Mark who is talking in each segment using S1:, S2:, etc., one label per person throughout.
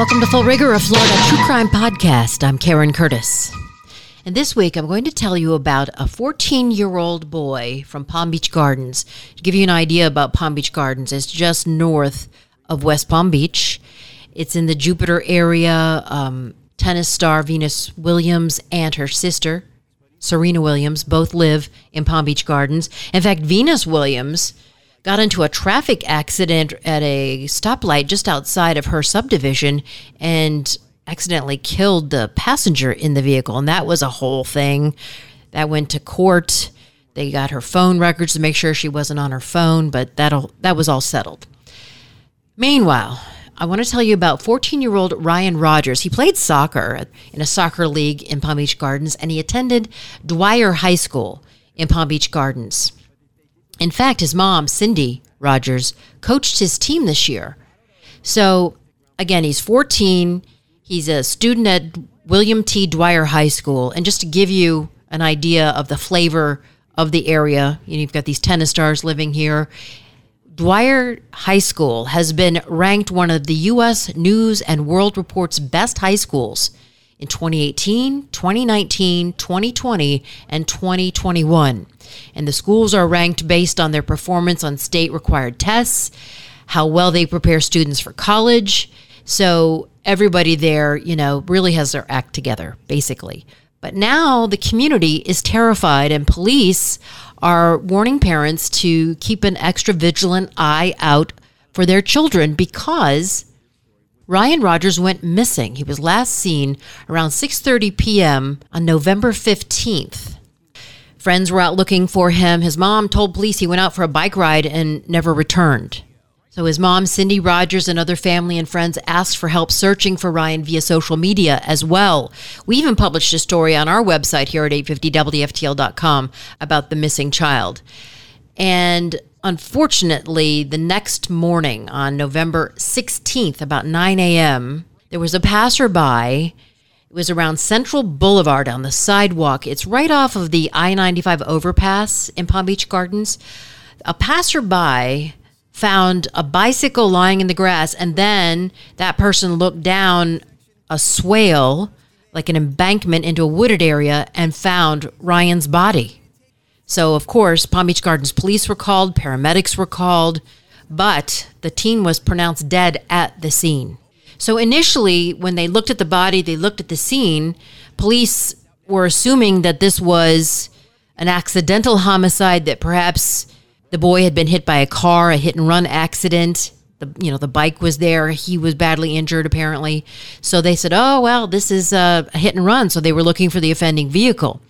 S1: Welcome to Full Rigor, a Florida true crime podcast. I'm Karen Curtis. And this week I'm going to tell you about a 14 year old boy from Palm Beach Gardens. To give you an idea about Palm Beach Gardens, it's just north of West Palm Beach. It's in the Jupiter area. Um, tennis star Venus Williams and her sister, Serena Williams, both live in Palm Beach Gardens. In fact, Venus Williams got into a traffic accident at a stoplight just outside of her subdivision and accidentally killed the passenger in the vehicle. And that was a whole thing. That went to court. They got her phone records to make sure she wasn't on her phone, but that'll that was all settled. Meanwhile, I want to tell you about 14 year old Ryan Rogers. He played soccer in a soccer league in Palm Beach Gardens and he attended Dwyer High School in Palm Beach Gardens. In fact, his mom, Cindy Rogers, coached his team this year. So, again, he's 14. He's a student at William T. Dwyer High School. And just to give you an idea of the flavor of the area, you know, you've got these tennis stars living here. Dwyer High School has been ranked one of the U.S. News and World Report's best high schools in 2018, 2019, 2020, and 2021. And the schools are ranked based on their performance on state required tests, how well they prepare students for college. So everybody there, you know, really has their act together, basically. But now the community is terrified, and police are warning parents to keep an extra vigilant eye out for their children because Ryan Rogers went missing. He was last seen around 6:30 p.m. on November 15th. Friends were out looking for him. His mom told police he went out for a bike ride and never returned. So his mom, Cindy Rogers, and other family and friends asked for help searching for Ryan via social media as well. We even published a story on our website here at 850WFTL.com about the missing child. And Unfortunately, the next morning on November 16th, about 9 a.m., there was a passerby. It was around Central Boulevard on the sidewalk. It's right off of the I 95 overpass in Palm Beach Gardens. A passerby found a bicycle lying in the grass, and then that person looked down a swale, like an embankment, into a wooded area and found Ryan's body. So, of course, Palm Beach Gardens police were called, paramedics were called, but the teen was pronounced dead at the scene. So, initially, when they looked at the body, they looked at the scene, police were assuming that this was an accidental homicide, that perhaps the boy had been hit by a car, a hit and run accident. The, you know the bike was there he was badly injured apparently so they said oh well this is a hit and run so they were looking for the offending vehicle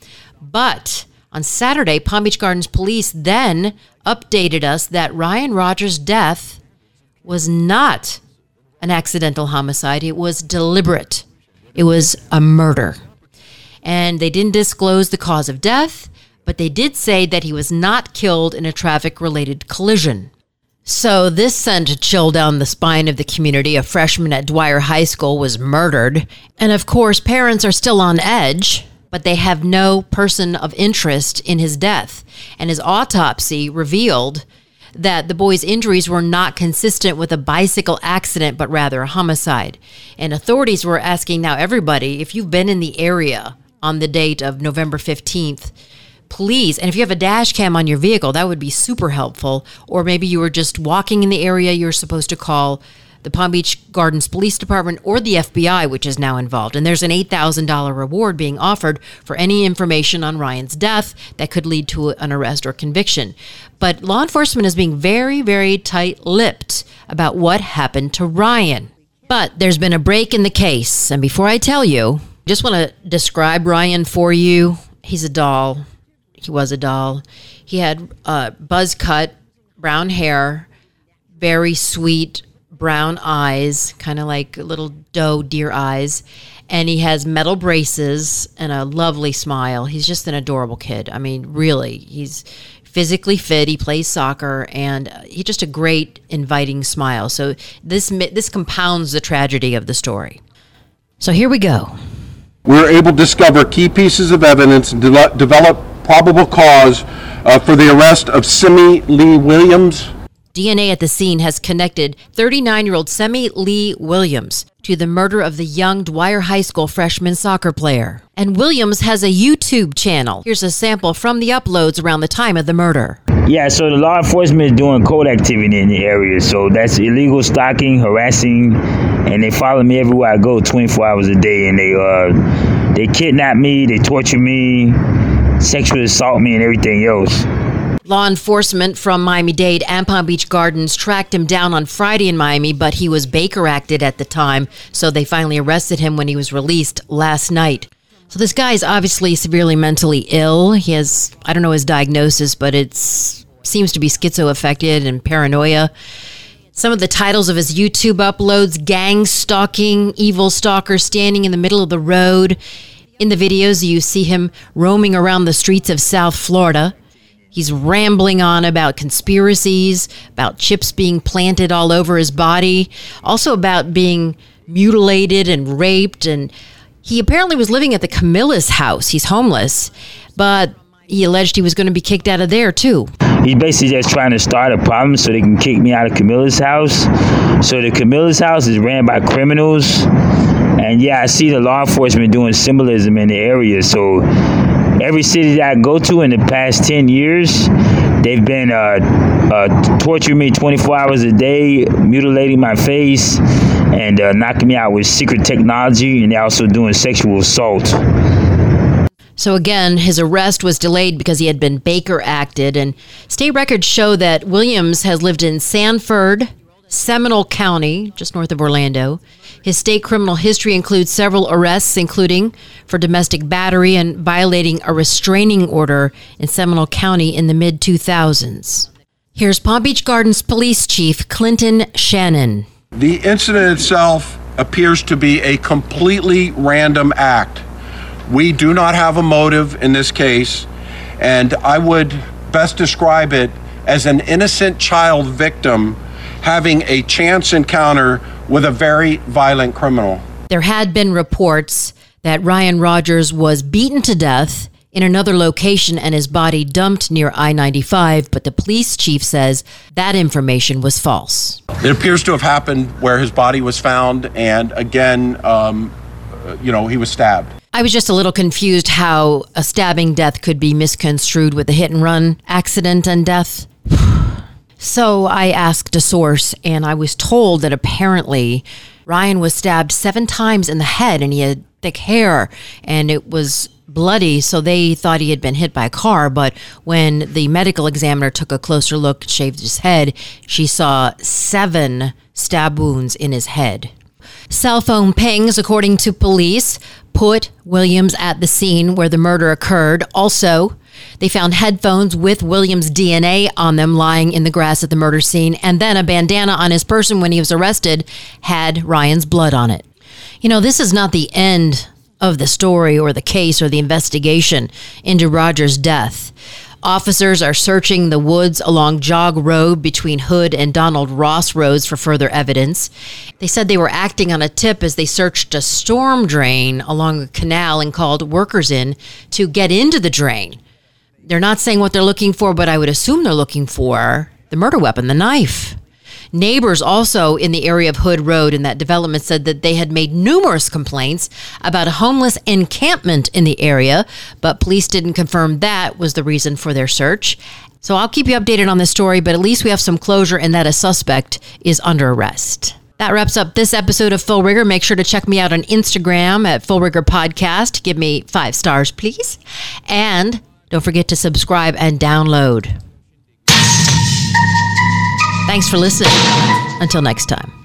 S1: but on Saturday, Palm Beach Gardens police then updated us that Ryan Rogers' death was not an accidental homicide, it was deliberate. It was a murder. And they didn't disclose the cause of death, but they did say that he was not killed in a traffic related collision. So this sent a chill down the spine of the community. A freshman at Dwyer High School was murdered. And of course, parents are still on edge but they have no person of interest in his death. And his autopsy revealed that the boy's injuries were not consistent with a bicycle accident, but rather a homicide. And authorities were asking now everybody if you've been in the area on the date of November 15th, please, and if you have a dash cam on your vehicle, that would be super helpful. Or maybe you were just walking in the area, you're supposed to call the Palm Beach Gardens Police Department or the FBI, which is now involved. And there's an $8,000 reward being offered for any information on Ryan's death that could lead to an arrest or conviction. But law enforcement is being very, very tight lipped about what happened to Ryan. But there's been a break in the case. And before I tell you, I just want to describe Ryan for you. He's a doll. He was a doll. He had a buzz cut, brown hair, very sweet, brown eyes, kind of like little doe deer eyes. And he has metal braces and a lovely smile. He's just an adorable kid. I mean, really, he's physically fit. He plays soccer, and he's just a great, inviting smile. So this this compounds the tragedy of the story. So here we go.
S2: We were able to discover key pieces of evidence and de- develop probable cause uh, for the arrest of Semi Lee Williams,
S1: DNA at the scene has connected 39 year old Semi Lee Williams to the murder of the young Dwyer High School freshman soccer player. And Williams has a YouTube channel. Here's a sample from the uploads around the time of the murder.
S3: Yeah, so the law enforcement is doing code activity in the area. So that's illegal stalking, harassing, and they follow me everywhere I go 24 hours a day. And they uh, they kidnap me, they torture me, sexually assault me, and everything else.
S1: Law enforcement from Miami Dade and Palm Beach Gardens tracked him down on Friday in Miami, but he was Baker acted at the time, so they finally arrested him when he was released last night. So this guy is obviously severely mentally ill. He has I don't know his diagnosis, but it seems to be schizoaffective and paranoia. Some of the titles of his YouTube uploads gang stalking, evil stalker standing in the middle of the road. In the videos, you see him roaming around the streets of South Florida. He's rambling on about conspiracies, about chips being planted all over his body, also about being mutilated and raped. And he apparently was living at the Camillus house. He's homeless, but he alleged he was going to be kicked out of there too.
S3: He's basically just trying to start a problem so they can kick me out of Camillus house. So the Camillus house is ran by criminals. And yeah, I see the law enforcement doing symbolism in the area. So every city that I go to in the past 10 years, they've been uh, uh, torturing me 24 hours a day, mutilating my face, and uh, knocking me out with secret technology, and they're also doing sexual assault.
S1: So again, his arrest was delayed because he had been Baker acted, and state records show that Williams has lived in Sanford, Seminole County, just north of Orlando. His state criminal history includes several arrests, including for domestic battery and violating a restraining order in Seminole County in the mid 2000s. Here's Palm Beach Gardens Police Chief Clinton Shannon.
S2: The incident itself appears to be a completely random act. We do not have a motive in this case, and I would best describe it as an innocent child victim having a chance encounter with a very violent criminal.
S1: There had been reports that Ryan Rogers was beaten to death in another location and his body dumped near I 95, but the police chief says that information was false.
S2: It appears to have happened where his body was found, and again, um, you know, he was stabbed.
S1: I was just a little confused how a stabbing death could be misconstrued with a hit and run accident and death. So I asked a source, and I was told that apparently Ryan was stabbed seven times in the head and he had thick hair and it was bloody. So they thought he had been hit by a car. But when the medical examiner took a closer look, shaved his head, she saw seven stab wounds in his head. Cell phone pings, according to police, put Williams at the scene where the murder occurred. Also, they found headphones with Williams' DNA on them lying in the grass at the murder scene, and then a bandana on his person when he was arrested had Ryan's blood on it. You know, this is not the end of the story or the case or the investigation into Rogers' death. Officers are searching the woods along Jog Road between Hood and Donald Ross Roads for further evidence. They said they were acting on a tip as they searched a storm drain along a canal and called workers in to get into the drain. They're not saying what they're looking for, but I would assume they're looking for the murder weapon, the knife. Neighbors also in the area of Hood Road in that development said that they had made numerous complaints about a homeless encampment in the area, but police didn't confirm that was the reason for their search. So I'll keep you updated on this story, but at least we have some closure in that a suspect is under arrest. That wraps up this episode of Full Rigor. Make sure to check me out on Instagram at Full Rigor Podcast. Give me five stars, please. And don't forget to subscribe and download. Thanks for listening. Until next time.